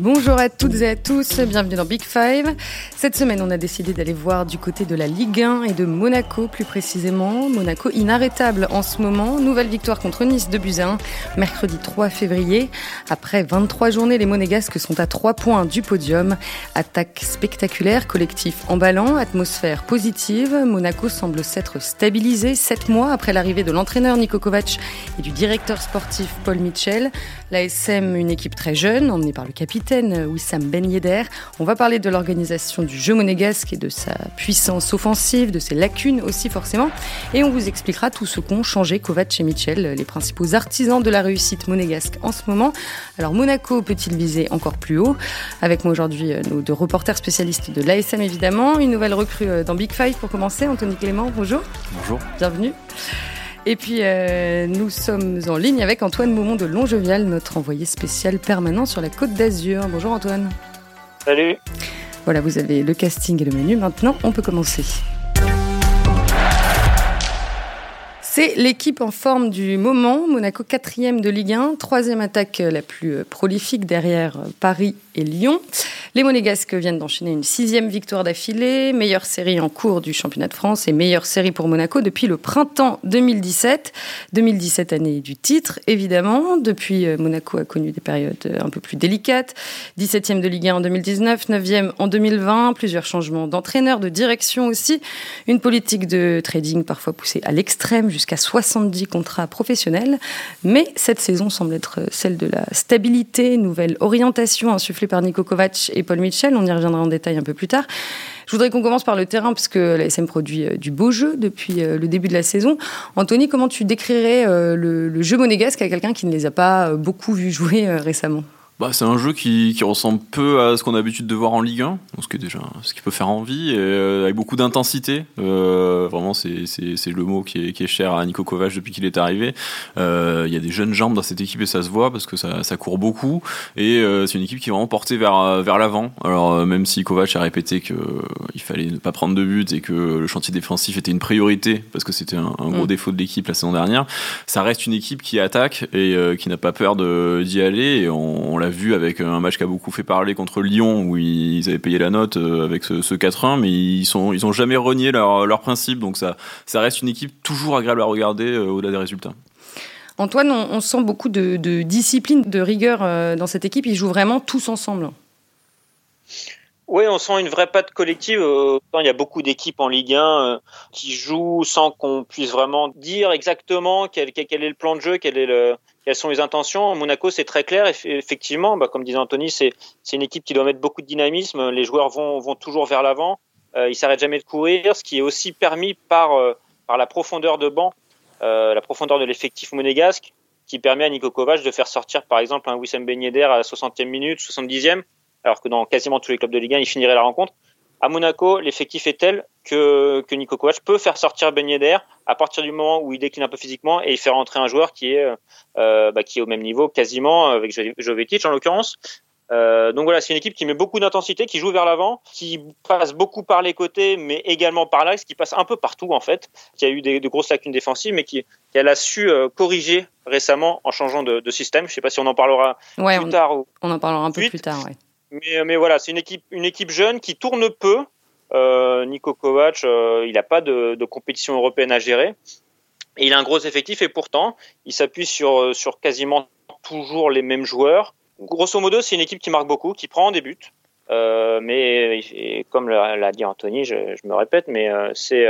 Bonjour à toutes et à tous, bienvenue dans Big Five. Cette semaine, on a décidé d'aller voir du côté de la Ligue 1 et de Monaco plus précisément. Monaco inarrêtable en ce moment. Nouvelle victoire contre Nice de Buzyn, mercredi 3 février. Après 23 journées, les Monégasques sont à 3 points du podium. Attaque spectaculaire, collectif emballant, atmosphère positive. Monaco semble s'être stabilisé 7 mois après l'arrivée de l'entraîneur Niko Kovac et du directeur sportif Paul Mitchell. La SM, une équipe très jeune, emmenée par le capitaine Wissam Ben Yedder. On va parler de l'organisation du jeu monégasque et de sa puissance offensive, de ses lacunes aussi forcément. Et on vous expliquera tout ce qu'ont changé Kovac et Mitchell, les principaux artisans de la réussite monégasque en ce moment. Alors Monaco peut-il viser encore plus haut? Avec moi aujourd'hui euh, nos deux reporters spécialistes de l'ASM évidemment. Une nouvelle recrue euh, dans Big Five pour commencer, Anthony Clément, bonjour. Bonjour. Bienvenue. Et puis, euh, nous sommes en ligne avec Antoine Maumont de Longjevial, notre envoyé spécial permanent sur la Côte d'Azur. Bonjour Antoine. Salut. Voilà, vous avez le casting et le menu. Maintenant, on peut commencer. C'est l'équipe en forme du moment. Monaco quatrième de Ligue 1, troisième attaque la plus prolifique derrière Paris Lyon. Les Monégasques viennent d'enchaîner une sixième victoire d'affilée, meilleure série en cours du championnat de France et meilleure série pour Monaco depuis le printemps 2017. 2017 année du titre, évidemment. Depuis, euh, Monaco a connu des périodes euh, un peu plus délicates. 17e de Ligue 1 en 2019, 9e en 2020, plusieurs changements d'entraîneur, de direction aussi. Une politique de trading parfois poussée à l'extrême jusqu'à 70 contrats professionnels. Mais cette saison semble être celle de la stabilité, nouvelle orientation insufflée par Niko Kovac et Paul Mitchell. On y reviendra en détail un peu plus tard. Je voudrais qu'on commence par le terrain, puisque la SM produit euh, du beau jeu depuis euh, le début de la saison. Anthony, comment tu décrirais euh, le, le jeu monégasque à quelqu'un qui ne les a pas beaucoup vus jouer récemment? Bah, c'est un jeu qui, qui, ressemble peu à ce qu'on a l'habitude de voir en Ligue 1, ce qui est déjà ce qui peut faire envie, et, euh, avec beaucoup d'intensité. Euh, vraiment, c'est le mot qui est, qui est, cher à Nico Kovac depuis qu'il est arrivé. Euh, il y a des jeunes jambes dans cette équipe et ça se voit parce que ça, ça court beaucoup. Et euh, c'est une équipe qui est vraiment portée vers, vers l'avant. Alors même si Kovac a répété qu'il fallait ne pas prendre de but et que le chantier défensif était une priorité parce que c'était un, un, gros mm. défaut de l'équipe la saison dernière, ça reste une équipe qui attaque et qui n'a pas peur d'y aller. Et on, on l'a vu avec un match qui a beaucoup fait parler contre Lyon où ils avaient payé la note euh, avec ce, 4-1, mais ils sont ils ont jamais renié leur, leur principe, donc ça ça reste une équipe toujours agréable à regarder euh, au-delà des résultats. Antoine, on, sent beaucoup de, discipline, de rigueur euh, dans cette équipe. Ils jouent vraiment tous ensemble. Oui, on sent une vraie patte collective. Il y a beaucoup d'équipes en Ligue 1 qui jouent sans qu'on puisse vraiment dire exactement quel, quel, est le plan de jeu, quel est le, quelles sont les intentions. Monaco, c'est très clair. Effectivement, bah, comme disait Anthony, c'est une équipe qui doit mettre beaucoup de dynamisme. Les joueurs vont, toujours vers l'avant. Euh, ils s'arrêtent jamais de courir, ce qui est aussi permis par, euh, la profondeur de banc, euh, la profondeur de l'effectif monégasque, qui permet à Nico Kovac de faire sortir, par exemple, un Wissam Ben à la 60e minute, 70e, alors que dans quasiment tous les clubs de Ligue 1, il finirait la rencontre. À Monaco, l'effectif est tel que, que Nico Kovac peut faire sortir Ben Yedder à partir du moment où il décline un peu physiquement et il fait rentrer un joueur qui est, euh, bah, qui est au même niveau quasiment avec Jovetic en l'occurrence. Euh, donc voilà, c'est une équipe qui met beaucoup d'intensité, qui joue vers l'avant, qui passe beaucoup par les côtés, mais également par l'axe, qui passe un peu partout en fait, qui a eu des, de grosses lacunes défensives, mais qui, qui elle a su euh, corriger récemment en changeant de, de, système. Je ne sais pas si on en parlera plus tard. Ou on en parlera un peu plus tard, ouais. Mais, mais voilà, c'est une équipe, une équipe jeune qui tourne peu, euh, Niko Kovac, euh, il n'a pas de, compétition européenne à gérer. Il a un gros effectif et pourtant, il s'appuie sur, euh, sur quasiment toujours les mêmes joueurs. Grosso modo, c'est une équipe qui marque beaucoup, qui prend des buts. Euh, mais comme l'a dit Anthony, je, me répète, mais euh, c'est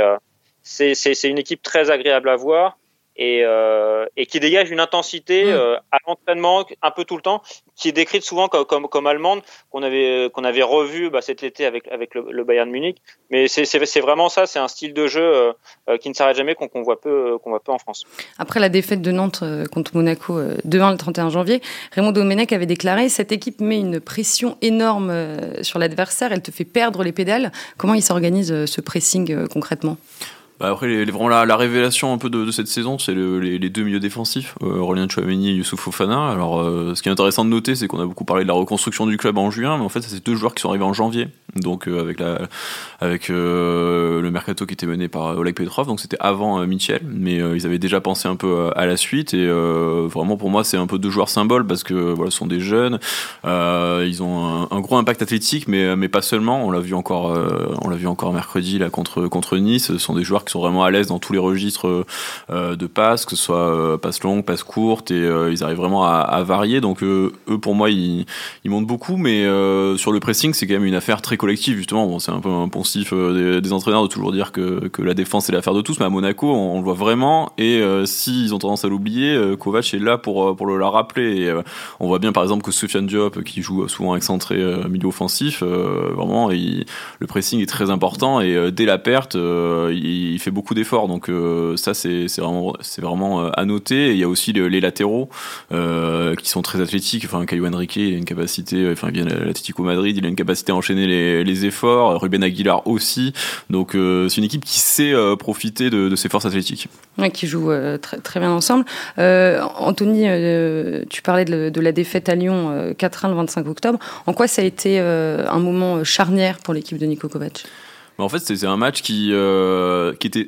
c'est une équipe très agréable à voir et, euh, et qui dégage une intensité mm. euh, à l'entraînement un peu tout le temps, qui est décrite souvent comme, comme, comme allemande, qu'on avait, qu'on avait revu bah, cet été avec, avec le, le Bayern Munich. Mais c'est vraiment ça, c'est un style de jeu euh, euh qui ne s'arrête jamais, qu'on voit, peu, euh, qu'on voit peu en France. Après la défaite de Nantes euh, contre Monaco 2-1 le 31 janvier, Raymond Domenech avait déclaré Cette équipe met une pression énorme sur l'adversaire, elle te fait perdre les pédales. Comment il s'organise ce pressing concrètement? Bah après, vraiment la, la, révélation un peu de, cette saison, c'est le, les, deux milieux défensifs, euh, Chouameni et Youssouf Fofana. Alors, euh, ce qui est intéressant de noter, c'est qu'on a beaucoup parlé de la reconstruction du club en juin, mais en fait, c'est deux joueurs qui sont arrivés en janvier. Donc, euh, avec, euh, le mercato qui était mené par Oleg Petrov, donc c'était avant Mitchell, mais ils avaient déjà pensé un peu à la suite. Et vraiment, pour moi, c'est un peu deux joueurs symboles parce que voilà, ce sont des jeunes, ils ont un, gros impact athlétique, mais, mais pas seulement. On l'a vu encore, vu encore mercredi là contre contre Nice. Ce sont des joueurs qui sont vraiment à l'aise dans tous les registres euh, de passes, que ce soit euh, passes longues, passes courtes, et euh, ils arrivent vraiment à, varier. Donc eux, pour moi, ils, montent beaucoup, mais sur le pressing, c'est quand même une affaire très collective, justement. C'est un peu un poncif des, des, entraîneurs de toujours dire que, que la défense est l'affaire de tous, mais à Monaco, on, le voit vraiment, et s'ils ont tendance à l'oublier, Kovac est là pour, pour le la rappeler. On voit bien, par exemple, que Sofiane Diop, qui joue souvent excentré milieu offensif, vraiment, le pressing est très important, et dès la perte, il, il fait beaucoup d'efforts. Donc euh, ça, c'est vraiment, euh, à noter. Et il y a aussi les, latéraux euh, qui sont très athlétiques. Enfin, Caio Henrique, il a une capacité. Enfin, il vient de l'Atlético Madrid, il a une capacité à enchaîner les, efforts. Ruben Aguilar aussi. Donc c'est une équipe qui sait profiter de, ses forces athlétiques. Qui joue très, bien ensemble. Anthony, tu parlais de, de, la défaite à Lyon 4-1 le 25 octobre. En quoi ça a été un moment charnière pour l'équipe de Niko Kovac? En fait, c'est un match qui, euh, qui était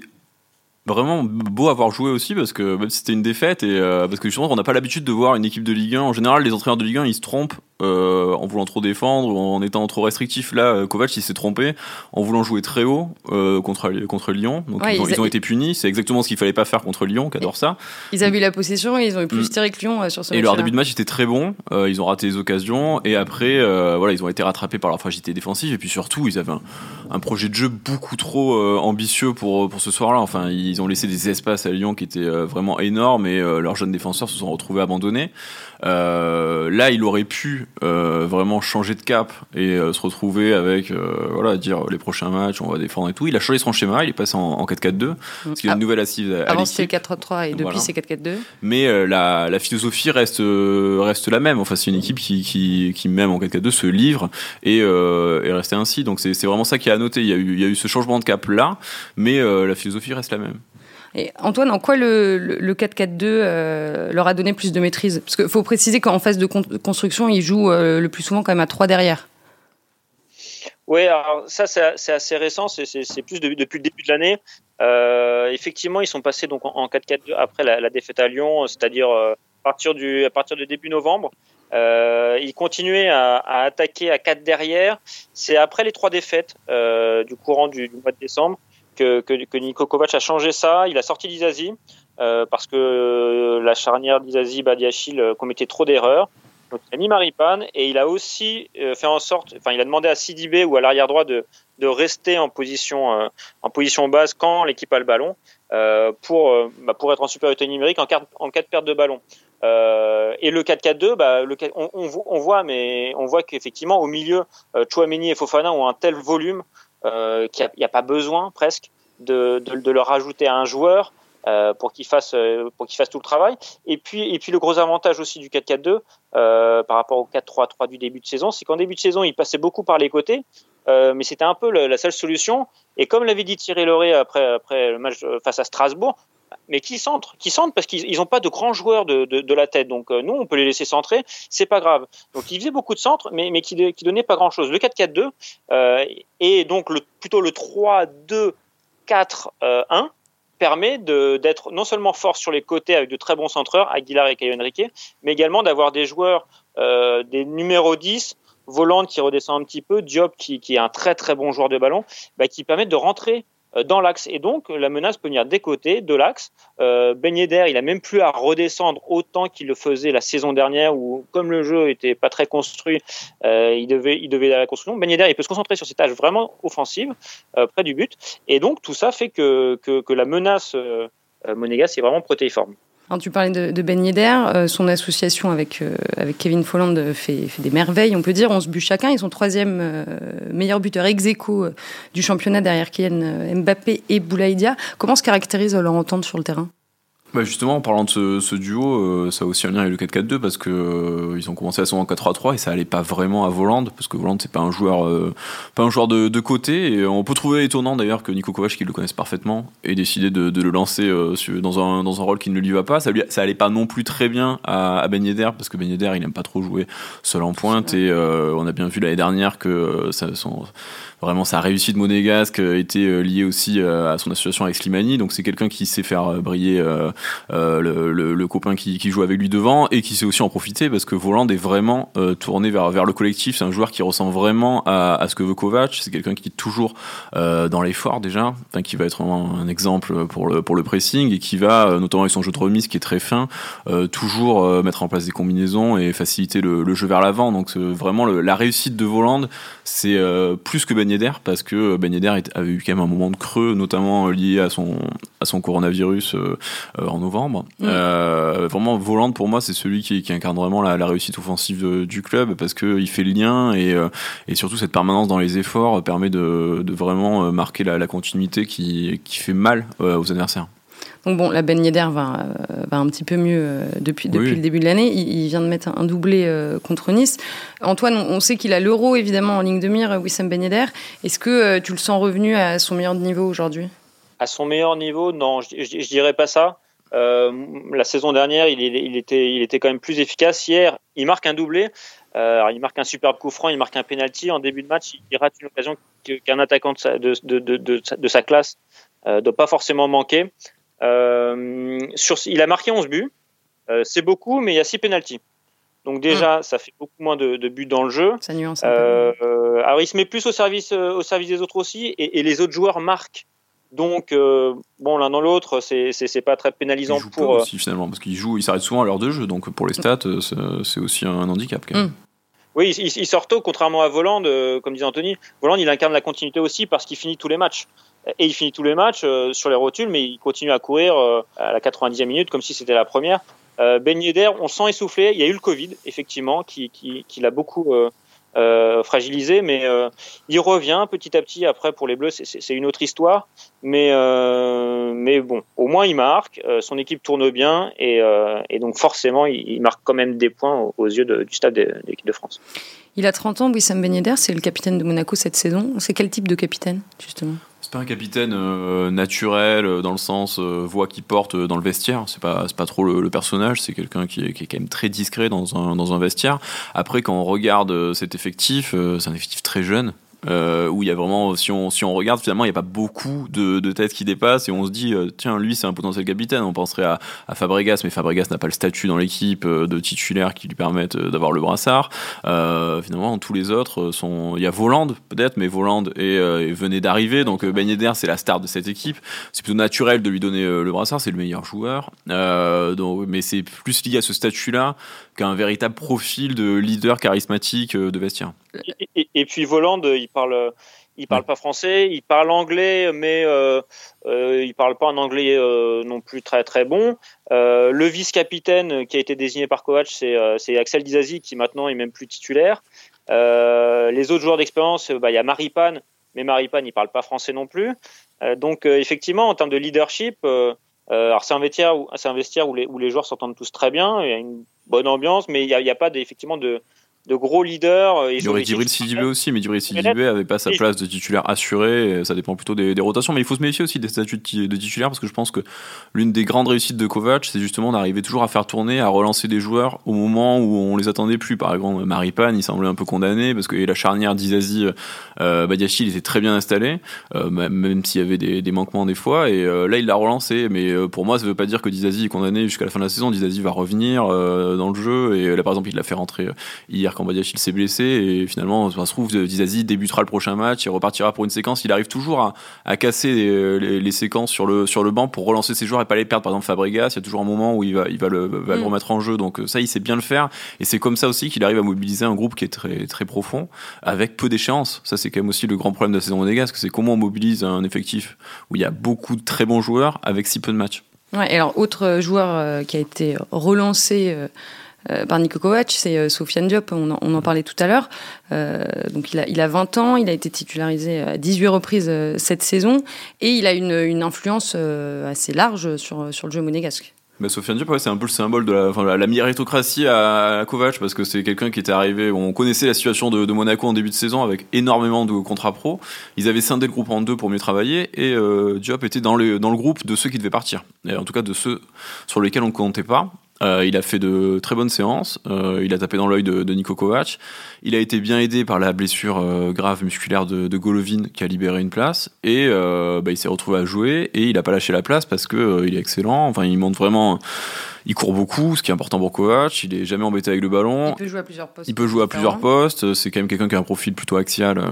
vraiment beau avoir joué aussi parce que même si c'était une défaite et euh, parce que justement on n'a pas l'habitude de voir une équipe de Ligue 1 en général les entraîneurs de Ligue 1 ils se trompent euh, en voulant trop défendre ou en étant trop restrictif là euh, Kovac il s'est trompé en voulant jouer très haut euh, contre contre Lyon. Donc ouais, ils, ont, ils, ils, ont, été punis. C'est exactement ce qu'il fallait pas faire contre Lyon qui adore ça. Ils avaient eu la possession et ils ont eu plus mm. tiré que Lyon sur ce et leur début de match était très bon. Ils ont raté les occasions. Et après voilà ils ont été rattrapés par leur fragilité défensive. Et puis surtout ils avaient un, un projet de jeu beaucoup trop ambitieux pour pour ce soir là enfin ils ont laissé des espaces à Lyon qui était euh, vraiment énorme et euh, leurs jeunes défenseurs se sont retrouvés abandonnés. Euh, là, il aurait pu vraiment changer de cap et se retrouver avec, voilà, dire les prochains matchs, on va défendre et tout. Il a changé son schéma, il est passé en, 4-4-2, parce qu'il y a une nouvelle assise à Avant c'était 4-3 et depuis voilà. c'est 4-4-2. Mais la, la, philosophie reste, reste la même. Enfin, c'est une équipe qui, qui, qui, même en 4-4-2, se livre et est restée ainsi. Donc c'est vraiment ça qui est à noter. Il y a eu, il y a eu ce changement de cap là, mais la philosophie reste la même. Et Antoine, en quoi le, le 4-4-2 euh, leur a donné plus de maîtrise? Parce qu'il faut préciser qu'en phase de construction, ils jouent euh, le plus souvent quand même à 3 derrière. Oui, alors ça c'est assez récent, c'est plus de, depuis le début de l'année. Euh, effectivement, ils sont passés donc en 4-4-2 après la, défaite à Lyon, c'est-à-dire à partir de début novembre. Ils continuaient à, attaquer à 4 derrière. C'est après les trois défaites du courant du, du, mois de décembre que, que, que Niko Kovac a changé ça. Il a sorti l'Izazi euh, parce que euh, la charnière d'Izazi Badiachil euh, commettait trop d'erreurs. Donc il a mis Maripane et il a aussi fait en sorte, enfin il a demandé à Sidibé ou à l'arrière droit de, de rester en position en position basse quand l'équipe a le ballon pour bah, pour être en supériorité numérique en, cas, en cas de perte de ballon. Et le 4-4-2, bah, on, voit, voit qu'effectivement au milieu, euh, Chouameni et Fofana ont un tel volume euh, qu'il n'y a, pas besoin presque de, de, de, leur rajouter un joueur euh, pour qu'il fasse euh, pour qu'il fasse tout le travail. Et puis et puis le gros avantage aussi du 4-4-2 euh, par rapport au 4-3-3 du début de saison, c'est qu'en début de saison, il passait beaucoup par les côtés, euh, mais c'était un peu le, la seule solution. Et comme l'avait dit Thierry Lauré après après le match face à Strasbourg, mais qui centrent, qui centrent parce qu'ils n'ont pas de grands joueurs de, de, la tête. Donc euh, nous, on peut les laisser centrer, c'est pas grave. Donc ils faisaient beaucoup de centres, mais, mais qui, qui donnaient pas grand chose. Le 4-4-2 euh, et donc plutôt le 3-2-4-1 permet d'être non seulement fort sur les côtés avec de très bons centreurs, Aguilar et Caio Henrique, mais également d'avoir des joueurs, euh, des numéros 10, Volant qui redescend un petit peu, Diop qui, qui est un très très bon joueur de ballon, bah, qui permettent de rentrer dans l'axe. Et donc, la menace peut venir des côtés, de l'axe. Euh, ben il a même plus à redescendre autant qu'il le faisait la saison dernière, où comme le jeu était pas très construit, euh, il devait, il devait aller à la construction. Ben Yedder, il peut se concentrer sur ses tâches vraiment offensives, euh, près du but. Et donc, tout ça fait que, que, que la menace euh, monégasque est vraiment protéiforme. Alors, tu parlais de, de Ben Yedder, euh, son association avec, euh, avec Kevin Folland fait, fait, des merveilles, on peut dire. On se but chacun. Ils sont troisième euh, meilleur buteur ex aequo du championnat derrière Kylian Mbappé et Boulaïdia. Comment se caractérise leur entente sur le terrain? Bah justement, en parlant de ce, duo, euh, ça a aussi un lien avec le 4-4-2 parce que euh, ils ont commencé à son en 4-3-3 et ça allait pas vraiment à Voland parce que Voland c'est pas un joueur, euh, pas un joueur de, de, côté. Et on peut trouver étonnant d'ailleurs que Nico Kovac, qui le connaisse parfaitement, ait décidé de, de le lancer dans un dans un rôle qui ne lui va pas. Ça lui, ça allait pas non plus très bien à, à Ben Yedder parce que Ben Yedder il aime pas trop jouer seul en pointe et on a bien vu l'année dernière que ça, son, vraiment sa réussite monégasque était liée aussi à son association avec Slimani. Donc c'est quelqu'un qui sait faire briller euh, le, copain qui, joue avec lui devant et qui sait aussi en profiter parce que Voland est vraiment euh, tourné vers, le collectif. C'est un joueur qui ressemble vraiment à, à ce que veut Kovac. C'est quelqu'un qui est toujours euh, dans l'effort déjà, qui va être vraiment un exemple pour le, pressing et qui va, notamment avec son jeu de remise qui est très fin, toujours mettre en place des combinaisons et faciliter le, le jeu vers l'avant. Donc vraiment la réussite de Voland, c'est plus que Ben Yedder parce que Ben Yedder avait eu quand même un moment de creux, notamment lié à son, à son coronavirus en novembre. Mm. Euh, vraiment, Voland pour moi, c'est celui qui, incarne vraiment la, réussite offensive du club parce qu'il fait le lien et, euh, et, surtout cette permanence dans les efforts permet de, vraiment euh, marquer la, continuité qui, qui, fait mal aux adversaires. Donc bon, la Ben Yedder va, va un petit peu mieux depuis, depuis le début de l'année. Il, vient de mettre un doublé contre Nice. Antoine, on sait qu'il a l'euro évidemment en ligne de mire, Wissam Ben Yedder. Est-ce que tu le sens revenu à son meilleur niveau aujourd'hui? À son meilleur niveau, non, je, je, je dirais pas ça. Euh, la saison dernière, il, il, était, il était quand même plus efficace. Hier, il marque un doublé. Euh, il marque un superbe coup franc, il marque un penalty en début de match. Il rate une occasion qu'un attaquant de sa, de, de, de, de sa classe ne euh, doit pas forcément manquer. Euh, sur, il a marqué 11 buts. Euh, c'est beaucoup, mais il y a 6 penalties. Donc déjà, hum. ça fait beaucoup moins de, de, buts dans le jeu. Ça nuance euh, alors il se met plus au service, au service des autres aussi, et, et les autres joueurs marquent donc, euh, bon, l'un dans l'autre, c'est pas très pénalisant il pour. Pas aussi, finalement, parce qu'il joue, il s'arrête souvent à l'heure de jeu, donc pour les stats, c'est aussi un handicap quand même. Mm. Oui, il, il, sort tôt, contrairement à Voland, euh, comme disait Anthony. Voland, il incarne la continuité aussi parce qu'il finit tous les matchs. Et il finit tous les matchs sur les rotules, mais il continue à courir à la 90e minute comme si c'était la première. ben Yedder, on sent essoufflé. Il y a eu le Covid, effectivement, qui, qui, qui l'a beaucoup euh, fragilisé, mais euh, il revient petit à petit. Après, pour les Bleus, c'est une autre histoire, mais euh, mais bon, au moins il marque. son équipe tourne bien et, et donc forcément, il, marque quand même des points aux, yeux du stade de, l'équipe de France. Il a 30 ans, Wissam Ben Yedder, c'est le capitaine de Monaco cette saison. C'est quel type de capitaine, justement? C'est pas un capitaine euh, naturel euh, dans le sens euh, voix qui porte dans le vestiaire. C'est pas pas trop le, personnage. C'est quelqu'un qui est, qui est, quand même très discret dans un dans un vestiaire. Après, quand on regarde cet effectif, c'est un effectif très jeune euh, où il y a vraiment, si on, si on regarde, finalement, il n'y a pas beaucoup de, de, têtes qui dépassent et on se dit, euh, tiens, lui, c'est un potentiel capitaine. On penserait à, à Fabregas, mais Fabregas n'a pas le statut dans l'équipe euh, de titulaire qui lui permette euh, d'avoir le brassard. finalement, tous les autres sont. Il y a Voland, peut-être, mais Voland est, venait d'arriver, donc Ben Yedder, c'est la star de cette équipe. C'est plutôt naturel de lui donner le brassard, c'est le meilleur joueur. donc, mais c'est plus lié à ce statut-là qu'un véritable profil de leader charismatique de vestiaire. Et, et, puis Voland, il parle, il parle pas français, il parle anglais, mais euh, euh, il parle pas un anglais euh, non plus très très bon. Euh, le vice-capitaine qui a été désigné par Kovac, c'est euh, Axel Dizazi qui maintenant est même plus titulaire. Euh, les autres joueurs d'expérience, bah, il y a Maripane, mais Maripane il parle pas français non plus. donc effectivement, en termes de leadership. alors c'est un vestiaire, où, un vestiaire où, les, où les joueurs s'entendent tous très bien, il y a une bonne ambiance, mais il n'y a, pas effectivement de, de gros leaders. Euh, il y aurait Djibril Sidibé aussi, mais Djibril Sidibé avait pas sa place de titulaire assuré. Ça dépend plutôt des, rotations, mais il faut se méfier aussi des statuts de, titulaire parce que je pense que l'une des grandes réussites de Kovac, c'est justement d'arriver toujours à faire tourner, à relancer des joueurs au moment où on les attendait plus. Par exemple, Maripane, il semblait un peu condamné parce que la charnière d'Izazi, euh, Badiachi, il était très bien installé, euh, même s'il y avait des, manquements des fois. Et euh, là, il l'a relancé, mais pour moi, ça veut pas dire que Dizazi est condamné jusqu'à la fin de la saison. Dizazi va revenir dans le jeu et là, par exemple, il l'a fait rentrer hier quand Badiachil s'est blessé et finalement ça se trouve Dizazi débutera le prochain match il repartira pour une séquence. Il arrive toujours à, casser les, séquences sur le sur le banc pour relancer ses joueurs et pas les perdre. Par exemple Fabregas il y a toujours un moment où il va il va le, va le mm. remettre en jeu. Donc ça il sait bien le faire et c'est comme ça aussi qu'il arrive à mobiliser un groupe qui est très très profond avec peu d'échéances ça c'est quand même aussi le grand problème de la saison monégasque c'est comment on mobilise un effectif où il y a beaucoup de très bons joueurs avec si peu de matchs. Ouais, et alors, autre joueur euh, qui a été relancé euh, euh, par Niko Kovac, c'est euh, Sofiane Diop, on en, parlait tout à l'heure. Euh, donc il a, il a 20 ans, il a été titularisé à 18 reprises cette saison et il a une, influence assez large sur, sur le jeu monégasque. Mais Sofiane Diop, c'est un peu le symbole de la, enfin, méritocratie à, Kovac parce que c'est quelqu'un qui était arrivé. On connaissait la situation de, Monaco en début de saison avec énormément de contrats pro. Ils avaient scindé le groupe en deux pour mieux travailler et euh, Diop était dans le, dans le groupe de ceux qui devaient partir. En tout cas de ceux sur lesquels on ne comptait pas. Euh, il a fait de très bonnes séances. Euh, il a tapé dans l'œil de, de, Nico Kovac. Il a été bien aidé par la blessure euh, grave musculaire de, Golovin qui a libéré une place. Et bah, il s'est retrouvé à jouer et il n'a pas lâché la place parce que il est excellent. Enfin, il montre vraiment il court beaucoup, ce qui est important pour Kovac. Il est jamais embêté avec le ballon. Il peut jouer à plusieurs postes. Il peut jouer à plusieurs postes. C'est quand même quelqu'un qui a un profil plutôt axial euh,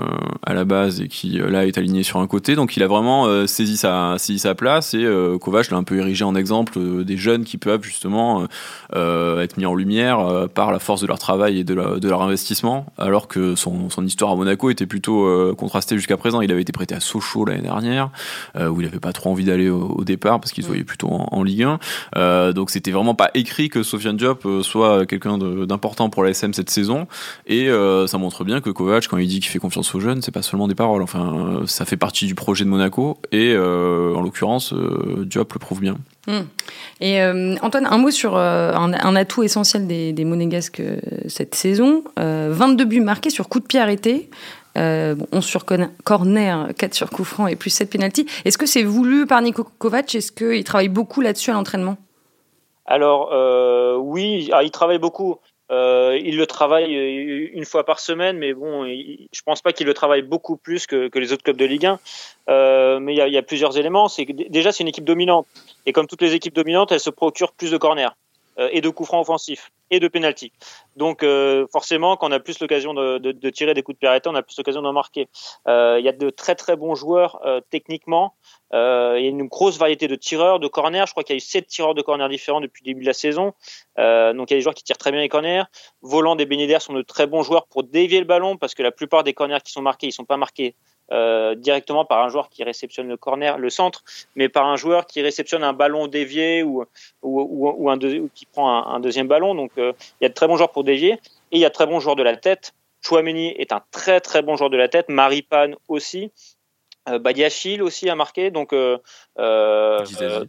à la base et qui euh, là est aligné sur un côté. Donc il a vraiment euh, saisi sa saisi sa place et Kovac l'a un peu érigé en exemple des jeunes qui peuvent justement être mis en lumière par la force de leur travail et de, de leur investissement. Alors que son, son, histoire à Monaco était plutôt contrastée jusqu'à présent. Il avait été prêté à Sochaux l'année dernière où il avait pas trop envie d'aller au, départ parce qu'il se voyait plutôt en, en Ligue 1. donc c'était vraiment pas écrit que Sofiane Diop euh, soit quelqu'un d'important pour la SM cette saison. Et euh, ça montre bien que Kovac, quand il dit qu'il fait confiance aux jeunes, c'est pas seulement des paroles. Enfin, euh, ça fait partie du projet de Monaco. Et en l'occurrence, Diop le prouve bien. Hmm. Et Antoine, un mot sur un, atout essentiel des, des Monégasques cette saison 22 buts marqués sur coup de pied arrêté. bon, 11 sur corner, 4 sur coup franc et plus 7 pénalty. Est-ce que c'est voulu par Niko Kovac? Est-ce qu'il travaille beaucoup là-dessus à l'entraînement? Alors euh, oui, ah, il travaille beaucoup. Euh, il le travaille euh, une fois par semaine, mais bon, il, je pense pas qu'il le travaille beaucoup plus que, les autres clubs de Ligue 1. Euh, mais il y, a, plusieurs éléments. C'est déjà c'est une équipe dominante, et comme toutes les équipes dominantes, elle se procure plus de corners et de coups francs offensifs et de pénalty. Donc euh, forcément, quand on a plus l'occasion de, tirer des coups de pied on a plus l'occasion d'en marquer. Euh, il y a de très très bons joueurs euh, techniquement. Euh, il y a une grosse variété de tireurs, de corners. Je crois qu'il y a eu sept tireurs de corners différents depuis le début de la saison. Euh, donc il y a des joueurs qui tirent très bien les corners. Volant des Bénédères sont de très bons joueurs pour dévier le ballon parce que la plupart des corners qui sont marqués, ils sont pas marqués euh, directement par un joueur qui réceptionne le corner, le centre, mais par un joueur qui réceptionne un ballon dévié ou, ou, ou, ou un qui prend un, un, deuxième ballon. Donc euh, il y a de très bons joueurs pour dévier et il y a de très bons joueurs de la tête. Chouameni est un très très bon joueur de la tête, Maripane aussi. Euh, Badiachil aussi a marqué, donc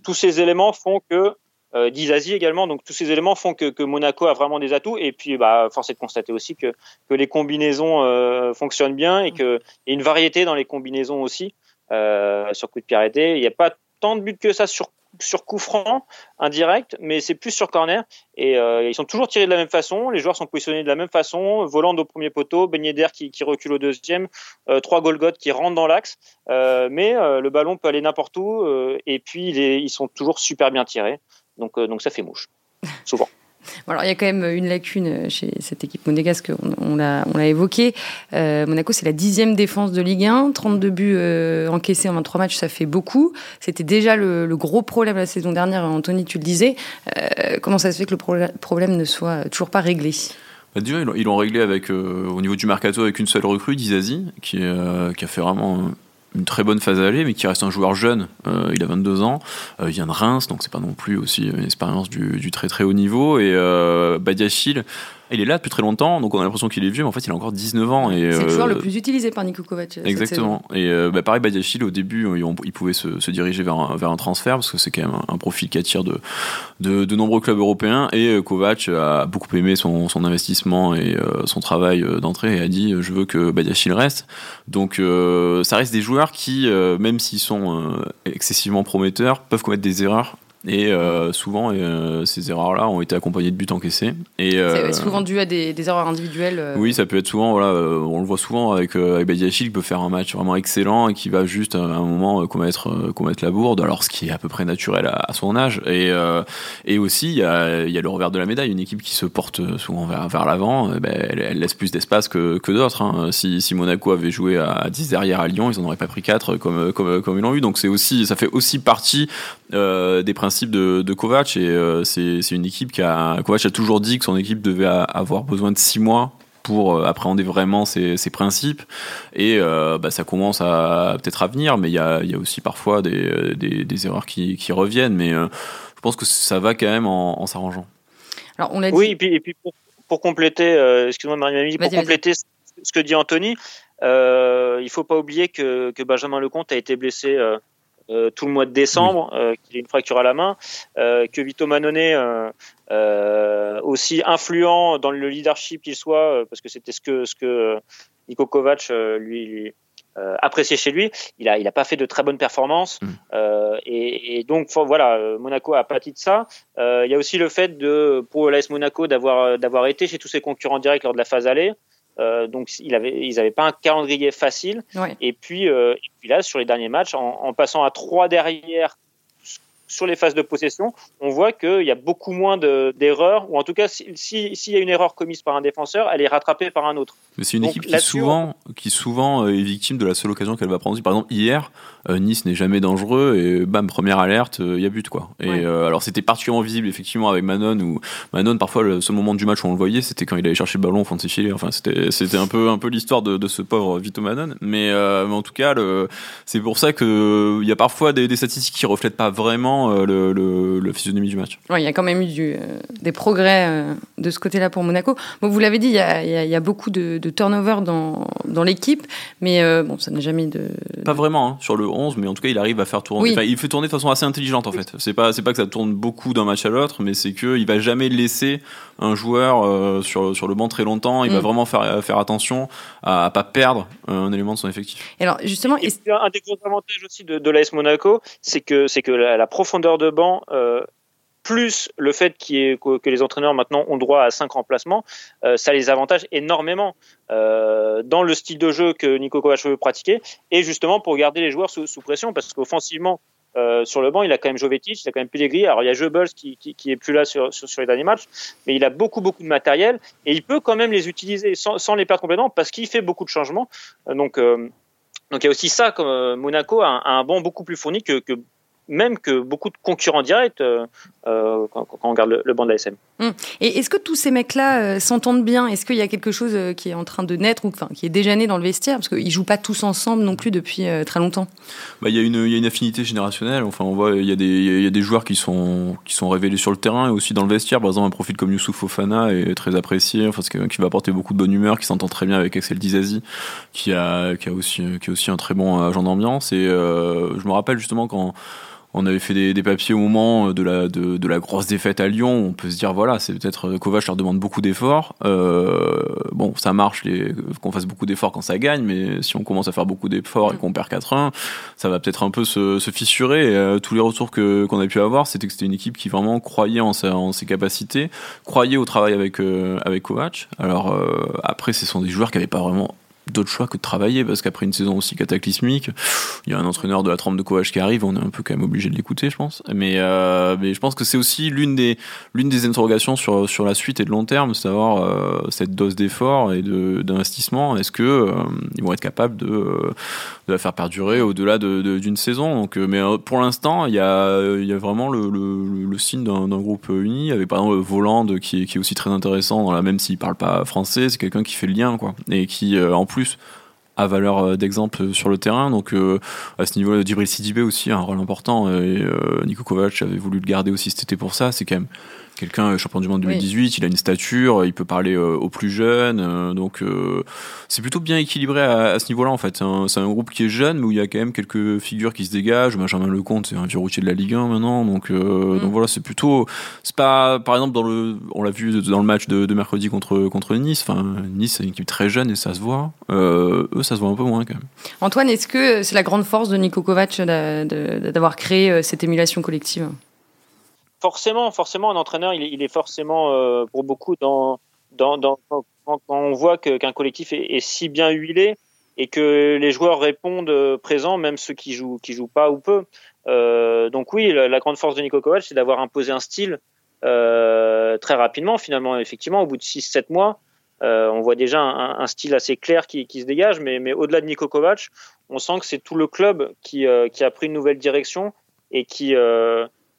tous ces éléments font que euh, Dizazi également. Donc tous ces éléments font que, Monaco a vraiment des atouts. Et puis, bah, force est de constater aussi que, que les combinaisons euh, fonctionnent bien et qu'il y a une variété dans les combinaisons aussi euh, sur coup de pied arrêté. Il n'y a pas tant de buts que ça sur sur coup franc indirect, mais c'est plus sur corner. Et euh, ils sont toujours tirés de la même façon. Les joueurs sont positionnés de la même façon. Volant au premier poteau, Ben d'air qui, recule au deuxième, trois Golgoth qui rentrent dans l'axe. Mais le ballon peut aller n'importe où. et puis ils sont toujours super bien tirés. Donc, euh, donc ça fait mouche, souvent. Bon, alors, il y a quand même une lacune chez cette équipe monégasque, on, on l'a évoqué. Euh, Monaco, c'est la dixième défense de Ligue 1, 32 buts euh, encaissés en 23 matchs, ça fait beaucoup. C'était déjà le, le, gros problème la saison dernière, Anthony, tu le disais. Euh, comment ça se fait que le problème ne soit toujours pas réglé? Bah, déjà, ils l'ont réglé avec, euh, au niveau du mercato avec une seule recrue, Dizazi, qui, qui a fait vraiment une très bonne phase à aller, mais qui reste un joueur jeune. Euh, il a 22 ans, euh, il vient de Reims, donc c'est pas non plus aussi une expérience du, du, très très haut niveau. Et euh, Badiachil, il est là depuis très longtemps, donc on a l'impression qu'il est vieux, mais en fait il a encore 19 ans. Et, c'est le joueur le plus utilisé par Niko Kovac. Exactement. Et euh, bah, pareil, Badiachil, au début, il, pouvait se, se, diriger vers un, vers un transfert, parce que c'est quand même un, un, profil qui attire de, de, de, nombreux clubs européens. Et Kovac a beaucoup aimé son, son investissement et euh, son travail d'entrée et a dit Je veux que Badiachil reste. Donc euh, ça reste des joueurs qui, même s'ils sont excessivement prometteurs, peuvent commettre des erreurs et euh, souvent, euh, ces erreurs-là ont été accompagnées de buts encaissés. Et euh, c'est souvent dû à des, des erreurs individuelles. Euh. Oui, ça peut être souvent. Voilà, on le voit souvent avec, avec Badiachil qui peut faire un match vraiment excellent et qui va juste à un moment commettre commettre la bourde. Alors, ce qui est à peu près naturel à, à son âge. Et et aussi, il y a, y a le revers de la médaille. Une équipe qui se porte souvent vers vers l'avant, ben, elle, elle, laisse plus d'espace que que d'autres. Hein. Si, si Monaco avait joué à 10 derrière à Lyon, ils en auraient pas pris 4 comme comme comme ils l'ont eu. Donc c'est aussi, ça fait aussi partie des principes de, de Kovac et euh, c'est une équipe qui a Kovac a toujours dit que son équipe devait avoir besoin de six mois pour euh, appréhender vraiment ses, ses principes. Et euh, bah, ça commence à peut-être à venir mais il y a, y a, aussi parfois des, des, des erreurs qui, qui, reviennent. Mais euh, je pense que ça va quand même en, en s'arrangeant. Alors on a dit... oui et puis, et puis pour, pour compléter excuse-moi Marie-Mamie pour compléter ce que dit Anthony il faut pas oublier que, que Benjamin Lecomte a été blessé tout le mois de décembre, qu'il ait une fracture à la main, que Vito Manone, aussi influent dans le leadership qu'il soit, parce que c'était ce que, ce que Niko Kovac lui, appréciait chez lui. Il a, il a pas fait de très bonnes performances. Mm. et, donc, voilà, Monaco a pâti de ça. il y a aussi le fait de, pour l'AS Monaco d'avoir, d'avoir été chez tous ses concurrents directs lors de la phase aller. Euh, donc il avait, ils n'avaient pas un calendrier facile. Et, puis, euh, et puis là, sur les derniers matchs, en, en passant à trois derrière sur les phases de possession, on voit qu'il y a beaucoup moins d'erreurs, ou en tout cas, s'il si, y a une erreur commise par un défenseur, elle est rattrapée par un autre. Mais c'est une équipe qui souvent, qui souvent euh, est victime de la seule occasion qu'elle va prendre. Par exemple, hier, euh, Nice n'est jamais dangereux et bam, première alerte, il euh, y a but quoi. Et alors c'était particulièrement visible effectivement avec Manon où Manon parfois le seul moment du match où on le voyait c'était quand il allait chercher le ballon au fond de ses filets. Enfin c'était c'était un peu un peu l'histoire de, de, ce pauvre Vito Manon. Mais, mais en tout cas c'est pour ça que il y a parfois des, des, statistiques qui reflètent pas vraiment le, le, physionomie du match. il y a quand même eu du, des progrès de ce côté-là pour Monaco. Vous l'avez dit, il y a, y a, beaucoup de, de turnover dans, dans l'équipe, mais bon ça n'a jamais de pas vraiment hein, sur le 11, mais en tout cas, il arrive à faire tourner. il fait tourner de façon assez intelligente en fait. C'est pas, c'est pas que ça tourne beaucoup d'un match à l'autre, mais c'est que il va jamais laisser un joueur euh, sur sur le banc très longtemps. Il va mm. vraiment faire faire attention à, à pas perdre un élément de son effectif. alors justement, un des gros avantages aussi de, de l'AS Monaco, c'est que c'est que la, profondeur de banc. Plus le fait que les entraîneurs maintenant ont droit à cinq remplacements, euh, ça les avantage énormément euh, dans le style de jeu que Nico Kovac veut pratiquer et justement pour garder les joueurs sous, pression parce qu'offensivement euh, sur le banc, il a quand même Jovetic, il a quand même Pellegrini. Alors il y a Goebbels qui, qui, est plus là sur, les derniers matchs, mais il a beaucoup beaucoup de matériel et il peut quand même les utiliser sans, les perdre complètement parce qu'il fait beaucoup de changements. donc donc il y a aussi ça, comme Monaco a un, banc beaucoup plus fourni que même que beaucoup de concurrents directs euh, euh, quand, on regarde le, banc de la SM. Hum. Et est-ce que tous ces mecs-là euh, s'entendent bien? Est-ce qu'il y a quelque chose qui est en train de naître ou qui est déjà né dans le vestiaire? Parce qu'ils jouent pas tous ensemble non plus depuis très longtemps. Bah, il, y a une, il y a une affinité générationnelle. Enfin, on voit il y, a des, il y a des joueurs qui sont, qui sont révélés sur le terrain et aussi dans le vestiaire. Par exemple, un profil comme Youssouf Fofana est très apprécié. Enfin, qui va apporter beaucoup de bonne humeur, qui s'entend très bien avec Axel Dizazi, qui a, qui a aussi, qui est aussi un très bon agent d'ambiance. Et je me rappelle justement quand on avait fait des, papiers au moment euh, de la, de, la grosse défaite à Lyon. On peut se dire, voilà, c'est peut-être euh, Kovac leur demande beaucoup d'efforts. Euh, bon, ça marche qu'on fasse beaucoup d'efforts quand ça gagne, mais si on commence à faire beaucoup d'efforts et qu'on perd 4-1, ça va peut-être un peu se, fissurer. tous les retours que, qu'on a pu avoir, c'était que c'était une équipe qui vraiment croyait en, en ses capacités, croyait au travail avec, avec Kovac. Alors après, ce sont des joueurs qui n'avaient pas vraiment d'autres choix que de travailler parce qu'après une saison aussi cataclysmique, il y a un entraîneur de la trempe de Kovac qui arrive, on est un peu quand même obligé de l'écouter, je pense. Mais, euh, je pense que c'est aussi l'une des, l'une des interrogations sur, sur la suite et de long terme, c'est d'avoir euh, cette dose d'effort et d'investissement. Est-ce que euh, ils vont être capables de, de faire perdurer au-delà d'une saison Donc, mais pour l'instant, il y a, y a vraiment le, le, signe d'un groupe uni, avec par exemple Voland qui est, aussi très intéressant, même s'il parle pas français, c'est quelqu'un qui fait le lien, quoi, et qui en plus à valeur euh, d'exemple sur le terrain. Donc euh, à ce niveau-là, Djibril Sidibé aussi a un rôle important et euh, Nico Kovac avait voulu le garder aussi cet été pour ça. C'est quand même quelqu'un champion du monde 2018, il a une stature, il peut parler aux plus jeunes, donc c'est plutôt bien équilibré à, ce niveau-là en fait. C'est un, groupe qui est jeune, mais où il y a quand même quelques figures qui se dégagent. Benjamin Lecomte, c'est un vieux routier de la Ligue 1 maintenant, donc mm. donc voilà, c'est plutôt, c'est pas par exemple dans le, on l'a vu dans le match de, mercredi contre contre Nice. Enfin, Nice c'est une équipe très jeune et ça se voit. eux, ça se voit un peu moins quand même. Antoine, est-ce que c'est la grande force de Nico Kovac d'avoir créé euh, cette émulation collective? Forcément, forcément, un entraîneur, il, est forcément euh, pour beaucoup quand on voit qu'un collectif est, si bien huilé et que les joueurs répondent euh, présents, même ceux qui jouent qui jouent pas ou peu. donc oui, la, grande force de Nico Kovac, c'est d'avoir imposé un style très rapidement, finalement, effectivement, au bout de 6-7 mois. Euh, on voit déjà un, style assez clair qui, se dégage, mais, au-delà de Niko Kovac, on sent que c'est tout le club qui, euh, a pris une nouvelle direction et qui,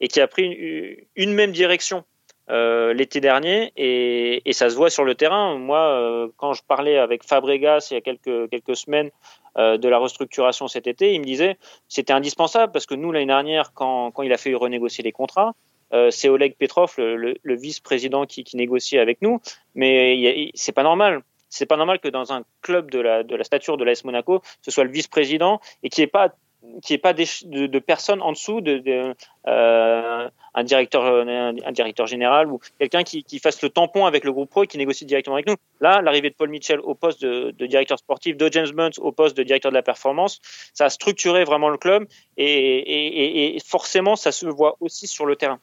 euh, a pris une, même direction l'été dernier et, ça se voit sur le terrain. Moi, quand je parlais avec Fabregas il y a quelques, semaines de la restructuration cet été, il me disait c'était indispensable parce que nous l'année dernière, quand, il a fait renégocier les contrats, euh, c'est Oleg Petrov, le, vice-président, qui, négocie avec nous. Mais c'est pas normal. C'est pas normal que dans un club de la, de la stature de l'AS Monaco, ce soit le vice-président et qu'il n'y ait pas n'y ait pas de, de, personnes en dessous, de, euh, un, directeur, un directeur général ou quelqu'un qui, qui, fasse le tampon avec le groupe pro et qui négocie directement avec nous. Là, l'arrivée de Paul Mitchell au poste de, directeur sportif, de James Bunt au poste de directeur de la performance, ça a structuré vraiment le club et, forcément, ça se voit aussi sur le terrain.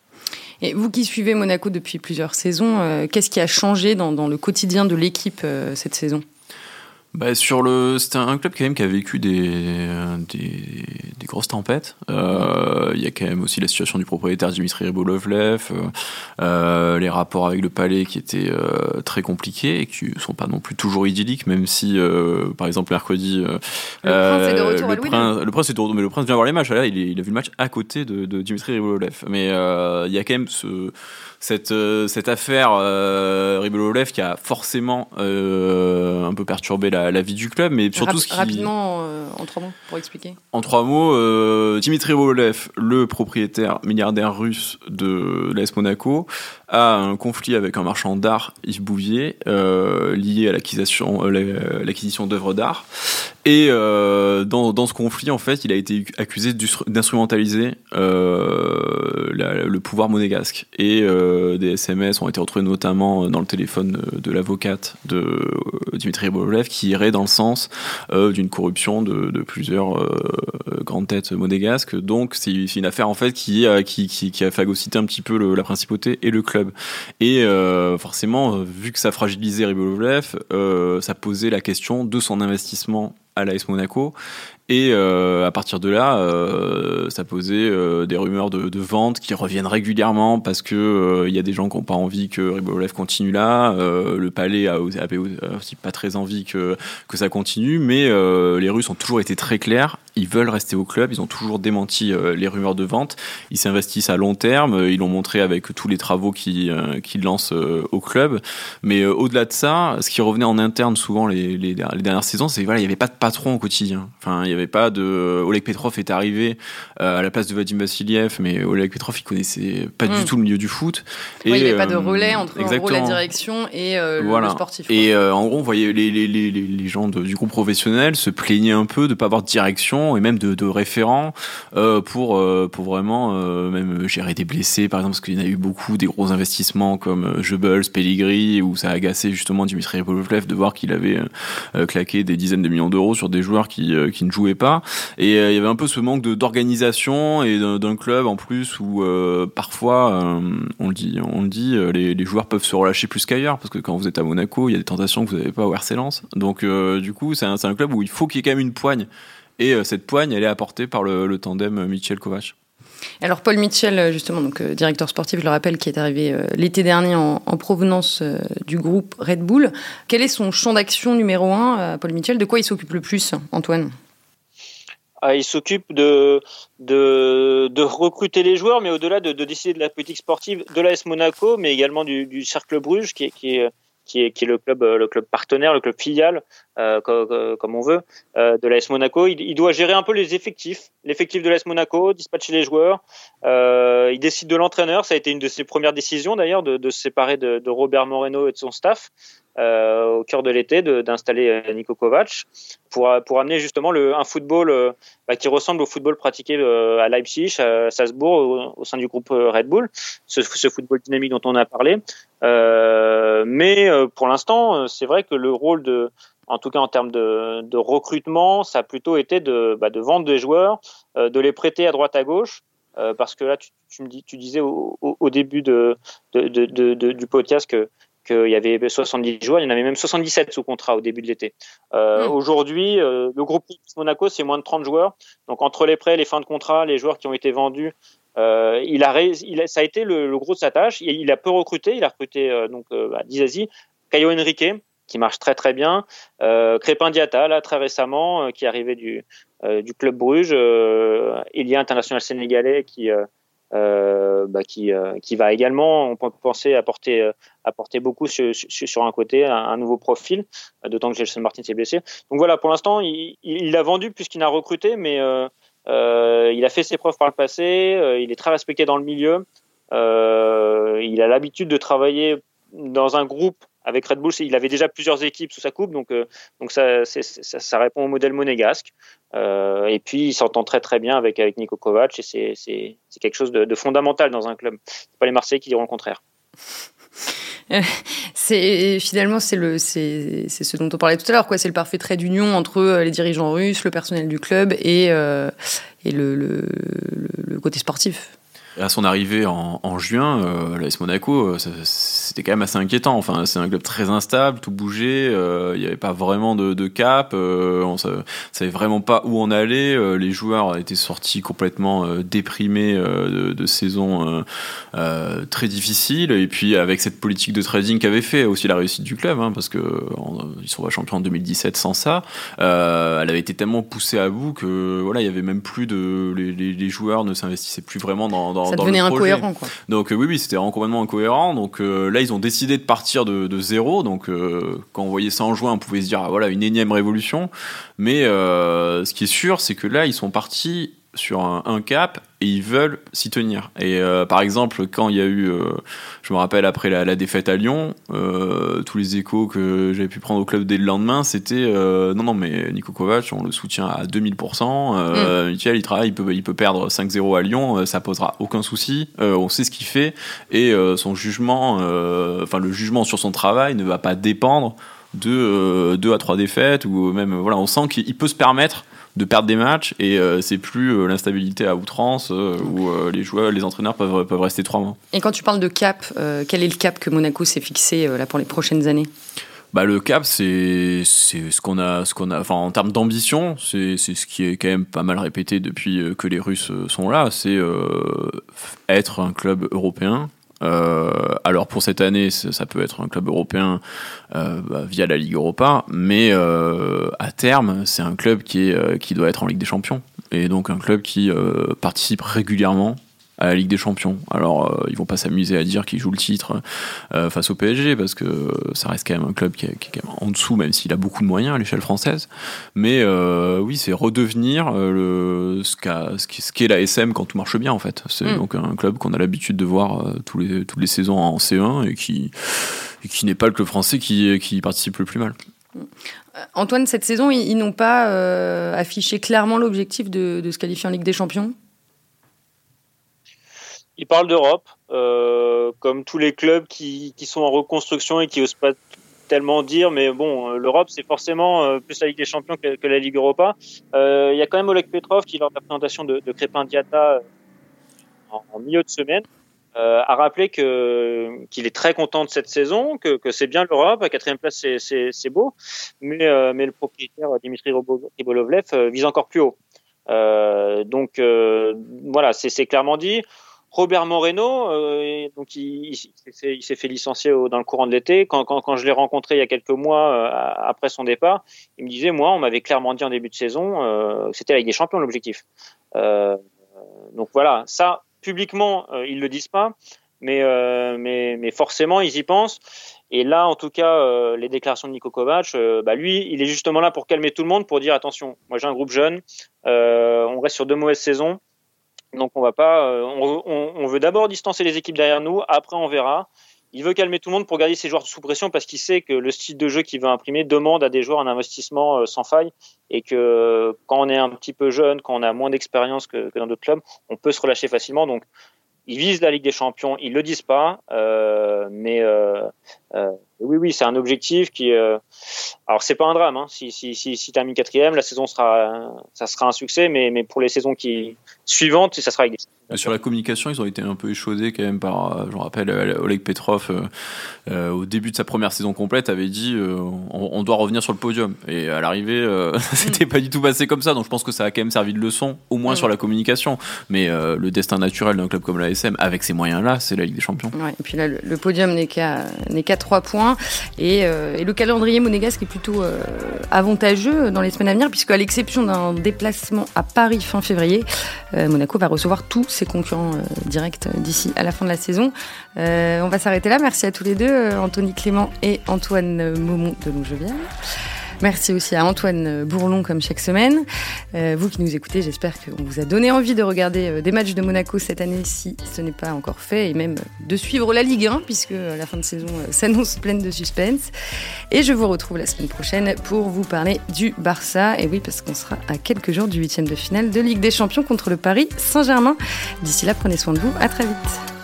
Et vous qui suivez Monaco depuis plusieurs saisons, euh, qu'est-ce qui a changé dans, dans le quotidien de l'équipe euh, cette saison? Bah, sur le, c'était un club quand même qui a vécu des, des, des grosses tempêtes. Euh, il y a quand même aussi la situation du propriétaire Dimitri Ribolovlev, euh, euh, les rapports avec le palais qui étaient euh, très compliqués et qui sont pas non plus toujours idylliques, même si, euh, par exemple, mercredi, le prince est de retour le, à prince, le prince est de retour, mais le prince vient voir les matchs. Là, il, il, a vu le match à côté de, de Dimitri Ribolovlev. Mais il y a quand même ce cette, euh, cette affaire euh, Ribolovlev qui a forcément euh, un peu perturbé la, la, vie du club, mais surtout ce qui... Rapidement, euh, en trois mots, pour expliquer. En trois mots, euh, Dimitri Ribolovlev, le propriétaire milliardaire russe de l'AS Monaco, a un conflit avec un marchand d'art, Yves Bouvier, euh, lié à l'acquisition l'acquisition d'œuvres d'art. Et dans, dans, ce conflit, en fait, il a été accusé d'instrumentaliser le pouvoir monégasque. Et des SMS ont été retrouvés notamment dans le téléphone de, l'avocate de Dimitri Bololev qui dans le sens euh, d'une corruption de, plusieurs grandes têtes monégasques. Donc c'est une affaire en fait qui, qui, qui, a phagocyté un petit peu la principauté et le club. Et forcément, vu que ça fragilisait Ribolovlev, ça posait la question de son investissement à l'AS Monaco et euh, à partir de là, euh, ça posait euh, des rumeurs de, de, vente qui reviennent régulièrement parce que il y a des gens qui n'ont pas envie que Ribolovlev continue là. Le Palais a, aussi pas très envie que que ça continue, mais les Russes ont toujours été très clairs. Ils veulent rester au club. Ils ont toujours démenti les rumeurs de vente. Ils s'investissent à long terme. Ils l'ont montré avec tous les travaux qu'ils qu'ils lancent au club. Mais au-delà de ça, ce qui revenait en interne souvent les, les, les dernières saisons, c'est voilà, il n'y avait pas de patron au quotidien. Enfin, il y avait pas de Oleg Petrov est arrivé euh, à la place de Vadim Vassiliev, mais Oleg Petrov il connaissait pas du mm. tout le milieu du foot. et, il n'y avait pas de euh, relais entre en gros, la direction et euh, le sportif. Et en gros, on voyait les, gens de, du groupe professionnel se plaignaient un peu de pas avoir de direction et même de, de référent pour pour vraiment même gérer des blessés, par exemple, parce qu'il y en a eu beaucoup des gros investissements comme Jebels, Pellegrini, où ça a agacé justement Dimitri Polovlev de voir qu'il avait claqué des dizaines de millions d'euros sur des joueurs qui, qui ne jouaient pas. Et euh, il y avait un peu ce manque d'organisation et d'un club en plus où euh, parfois, euh, on le dit, on le dit, les, joueurs peuvent se relâcher plus qu'ailleurs parce que quand vous êtes à Monaco, il y a des tentations que vous n'avez pas au RC. Donc du coup, c'est un, un, club où il faut qu'il y ait quand même une poigne. Et cette poigne, elle est apportée par le, le tandem Michel Kovac. Alors Paul Mitchell, justement, donc directeur sportif, je le rappelle, qui est arrivé l'été dernier en, en provenance du groupe Red Bull. Quel est son champ d'action numéro un, Paul Mitchell? De quoi il s'occupe le plus, Antoine? Ah, il s'occupe de, de, de, recruter les joueurs, mais au-delà de, de, décider de la politique sportive de l'AS Monaco, mais également du, du Cercle Bruges, qui est, qui est, le club, le club partenaire, le club filial, euh, comme, on veut, euh, de l'AS Monaco. Il, doit gérer un peu les effectifs, l'effectif de l'AS Monaco, dispatcher les joueurs. Euh, il décide de l'entraîneur. Ça a été une de ses premières décisions d'ailleurs, de, se séparer de, Robert Moreno et de son staff euh, au cœur de l'été d'installer euh, Niko Kovac pour, pour amener justement le, un football euh, bah, qui ressemble au football pratiqué euh, à Leipzig, à Salzbourg, au, sein du groupe Red Bull, ce, football dynamique dont on a parlé. mais pour l'instant, c'est vrai que le rôle de, en tout cas en termes de, recrutement, ça a plutôt été de, bah, vendre des joueurs, de les prêter à droite à gauche. parce que là, tu, me dis, tu disais au, début du podcast que qu'il y avait 70 joueurs, il y en avait même 77 sous contrat au début de l'été. Euh, mmh. Aujourd'hui, euh, le groupe Monaco, c'est moins de 30 joueurs. Donc entre les prêts, les fins de contrat, les joueurs qui ont été vendus, euh, il, a, il a, ça a été le, le, gros de sa tâche. Il, il a peu recruté. Il a recruté donc à Dizazi, Caio Henrique, qui marche très très bien, Crépin Diata, là très récemment, qui est arrivé du, du club Bruges, il y a international sénégalais qui euh, bah, qui, euh, qui va également, on peut penser, apporter, euh, beaucoup sur, un côté, un, nouveau profil, d'autant que Gelson Martin s'est blessé. Donc voilà, pour l'instant, il, il, a vendu plus qu'il n'a recruté, mais il a fait ses preuves par le passé, il est très respecté dans le milieu, il a l'habitude de travailler dans un groupe avec Red Bull, il avait déjà plusieurs équipes sous sa coupe, donc, ça, répond au modèle monégasque. Et puis il s'entend très très bien avec avec Nico Kovac et c'est quelque chose de, fondamental dans un club. C'est pas les Marseillais qui diront le contraire. c'est finalement c'est le c'est ce dont on parlait tout à l'heure quoi c'est le parfait trait d'union entre euh, les dirigeants russes le personnel du club et euh, et le, le, côté sportif à son arrivée en, juin, euh, l'AS Monaco, euh, c'était quand même assez inquiétant. Enfin, c'est un club très instable, tout bougeait, euh, il n'y avait pas vraiment de, cap, euh, on savait, savait vraiment pas où on allait. Les joueurs étaient sortis complètement déprimés de, de, saison très difficile. Et puis avec cette politique de trading qu'avait fait aussi la réussite du club, hein, parce que ils sont champions en 2017 sans ça, elle avait été tellement poussée à bout que voilà, il y avait même plus de les joueurs ne s'investissaient plus vraiment dans, dans ça devenait incohérent. Quoi. Donc euh, oui, oui, c'était complètement incohérent. Donc euh, là, ils ont décidé de partir de, de zéro. Donc euh, quand on voyait ça en juin, on pouvait se dire ah, voilà une énième révolution. Mais ce qui est sûr, c'est que là, ils sont partis sur un, un, cap et ils veulent s'y tenir. Et euh, par exemple, quand il y a eu, euh, je me rappelle après la, la défaite à Lyon, euh, tous les échos que j'avais pu prendre au club dès le lendemain, c'était non, non, mais Nico Kovac, on le soutient à 2000%. Mm. Michel, il travaille, il peut, il peut perdre 5-0 à Lyon, ça posera aucun souci. on sait ce qu'il fait et son jugement, enfin le jugement sur son travail ne va pas dépendre de deux à trois défaites ou même voilà, on sent qu'il peut se permettre de perdre des matchs et euh, c'est plus euh, l'instabilité à outrance euh, où les joueurs, les entraîneurs peuvent, peuvent rester trois mois. Et quand tu parles de cap, quel est le cap que Monaco s'est fixé là pour les prochaines années? Bah, le cap, c'est ce qu'on a, ce qu'on a, enfin en termes d'ambition, c'est ce qui est quand même pas mal répété depuis que les Russes sont là, c'est être un club européen euh, alors pour cette année, ça peut être un club européen euh, bah, via la Ligue Europa, mais euh, à terme, c'est un club qui, est, qui doit être en Ligue des Champions. Et donc un club qui participe régulièrement à la Ligue des Champions. Alors, euh, ils vont pas s'amuser à dire qu'ils jouent le titre euh, face au PSG parce que ça reste quand même un club qui est, qui est quand même en dessous, même s'il a beaucoup de moyens à l'échelle française. Mais euh, oui, c'est redevenir le, ce qu'est la SM quand tout marche bien en fait. C'est mm. donc un club qu'on a l'habitude de voir tous les, toutes les saisons en C1 et qui, et qui n'est pas le club français qui, qui participe le plus mal. Antoine, cette saison, ils, n'ont pas affiché clairement l'objectif de, de se qualifier en Ligue des Champions? Il parle d'Europe, euh, comme tous les clubs qui, qui, sont en reconstruction et qui osent pas tellement dire, mais bon, euh, l'Europe, c'est forcément euh, plus la Ligue des Champions que, la Ligue Europa. Euh, il y a quand même Oleg Petrov qui, lors de la présentation de, de Crépin Diata en, en, milieu de semaine, euh, a rappelé que qu'il est très content de cette saison, que, que c'est bien l'Europe, à quatrième place, c'est beau, mais, mais le propriétaire Dimitri Ribolovlev vise encore plus haut. donc voilà, c'est clairement dit. Robert Moreno, euh, donc il, s'est fait licencier dans le courant de l'été. Quand, quand, quand, je l'ai rencontré il y a quelques mois euh, après son départ, il me disait moi, on m'avait clairement dit en début de saison, euh, c'était avec des champions l'objectif. Euh, donc voilà, ça publiquement euh, ils le disent pas, mais, euh, mais mais forcément ils y pensent. Et là, en tout cas, les déclarations de Niko Kovac, bah lui, il est justement là pour calmer tout le monde, pour dire attention, moi j'ai un groupe jeune, on reste sur deux mauvaises saisons donc on va pas, euh, on, veut d'abord distancer les équipes derrière nous, après on verra. Il veut calmer tout le monde pour garder ses joueurs sous pression parce qu'il sait que le style de jeu qu'il veut imprimer demande à des joueurs un investissement euh, sans faille et que quand on est un petit peu jeune, quand on a moins d'expérience que, dans d'autres clubs, on peut se relâcher facilement. Donc ils visent la Ligue des Champions, ils le disent pas, euh, mais euh, oui, oui, c'est un objectif qui. Euh, alors c'est pas un drame, hein. si si si, si termine quatrième, la saison sera, ça sera un succès, mais mais pour les saisons qui suivantes, ça sera. Sur la communication, ils ont été un peu échaudés quand même par, je me rappelle, Oleg Petrov euh, au début de sa première saison complète avait dit on, on, doit revenir sur le podium et à l'arrivée c'était mm. pas du tout passé comme ça, donc je pense que ça a quand même servi de leçon, au moins mm. sur la communication, mais le destin naturel d'un club comme l'ASM avec ces moyens-là, c'est la Ligue des Champions. Ouais, et puis là, le, podium n'est qu'à n'est qu'à trois points. Et, euh, et, le calendrier monégasque est plutôt euh, avantageux dans les semaines à venir, puisque à l'exception d'un déplacement à Paris fin février, euh, Monaco va recevoir tous ses concurrents directs d'ici à la fin de la saison. on va s'arrêter là. Merci à tous les deux, Anthony Clément et Antoine Maumont de Longeville. Merci aussi à Antoine Bourlon comme chaque semaine. Euh, vous qui nous écoutez, j'espère qu'on vous a donné envie de regarder euh, des matchs de Monaco cette année si ce n'est pas encore fait et même de suivre la Ligue 1 puisque la fin de saison s'annonce pleine de suspense. Et je vous retrouve la semaine prochaine pour vous parler du Barça. Et oui, parce qu'on sera à quelques jours du huitième de finale de Ligue des Champions contre le Paris Saint-Germain. D'ici là, prenez soin de vous. À très vite.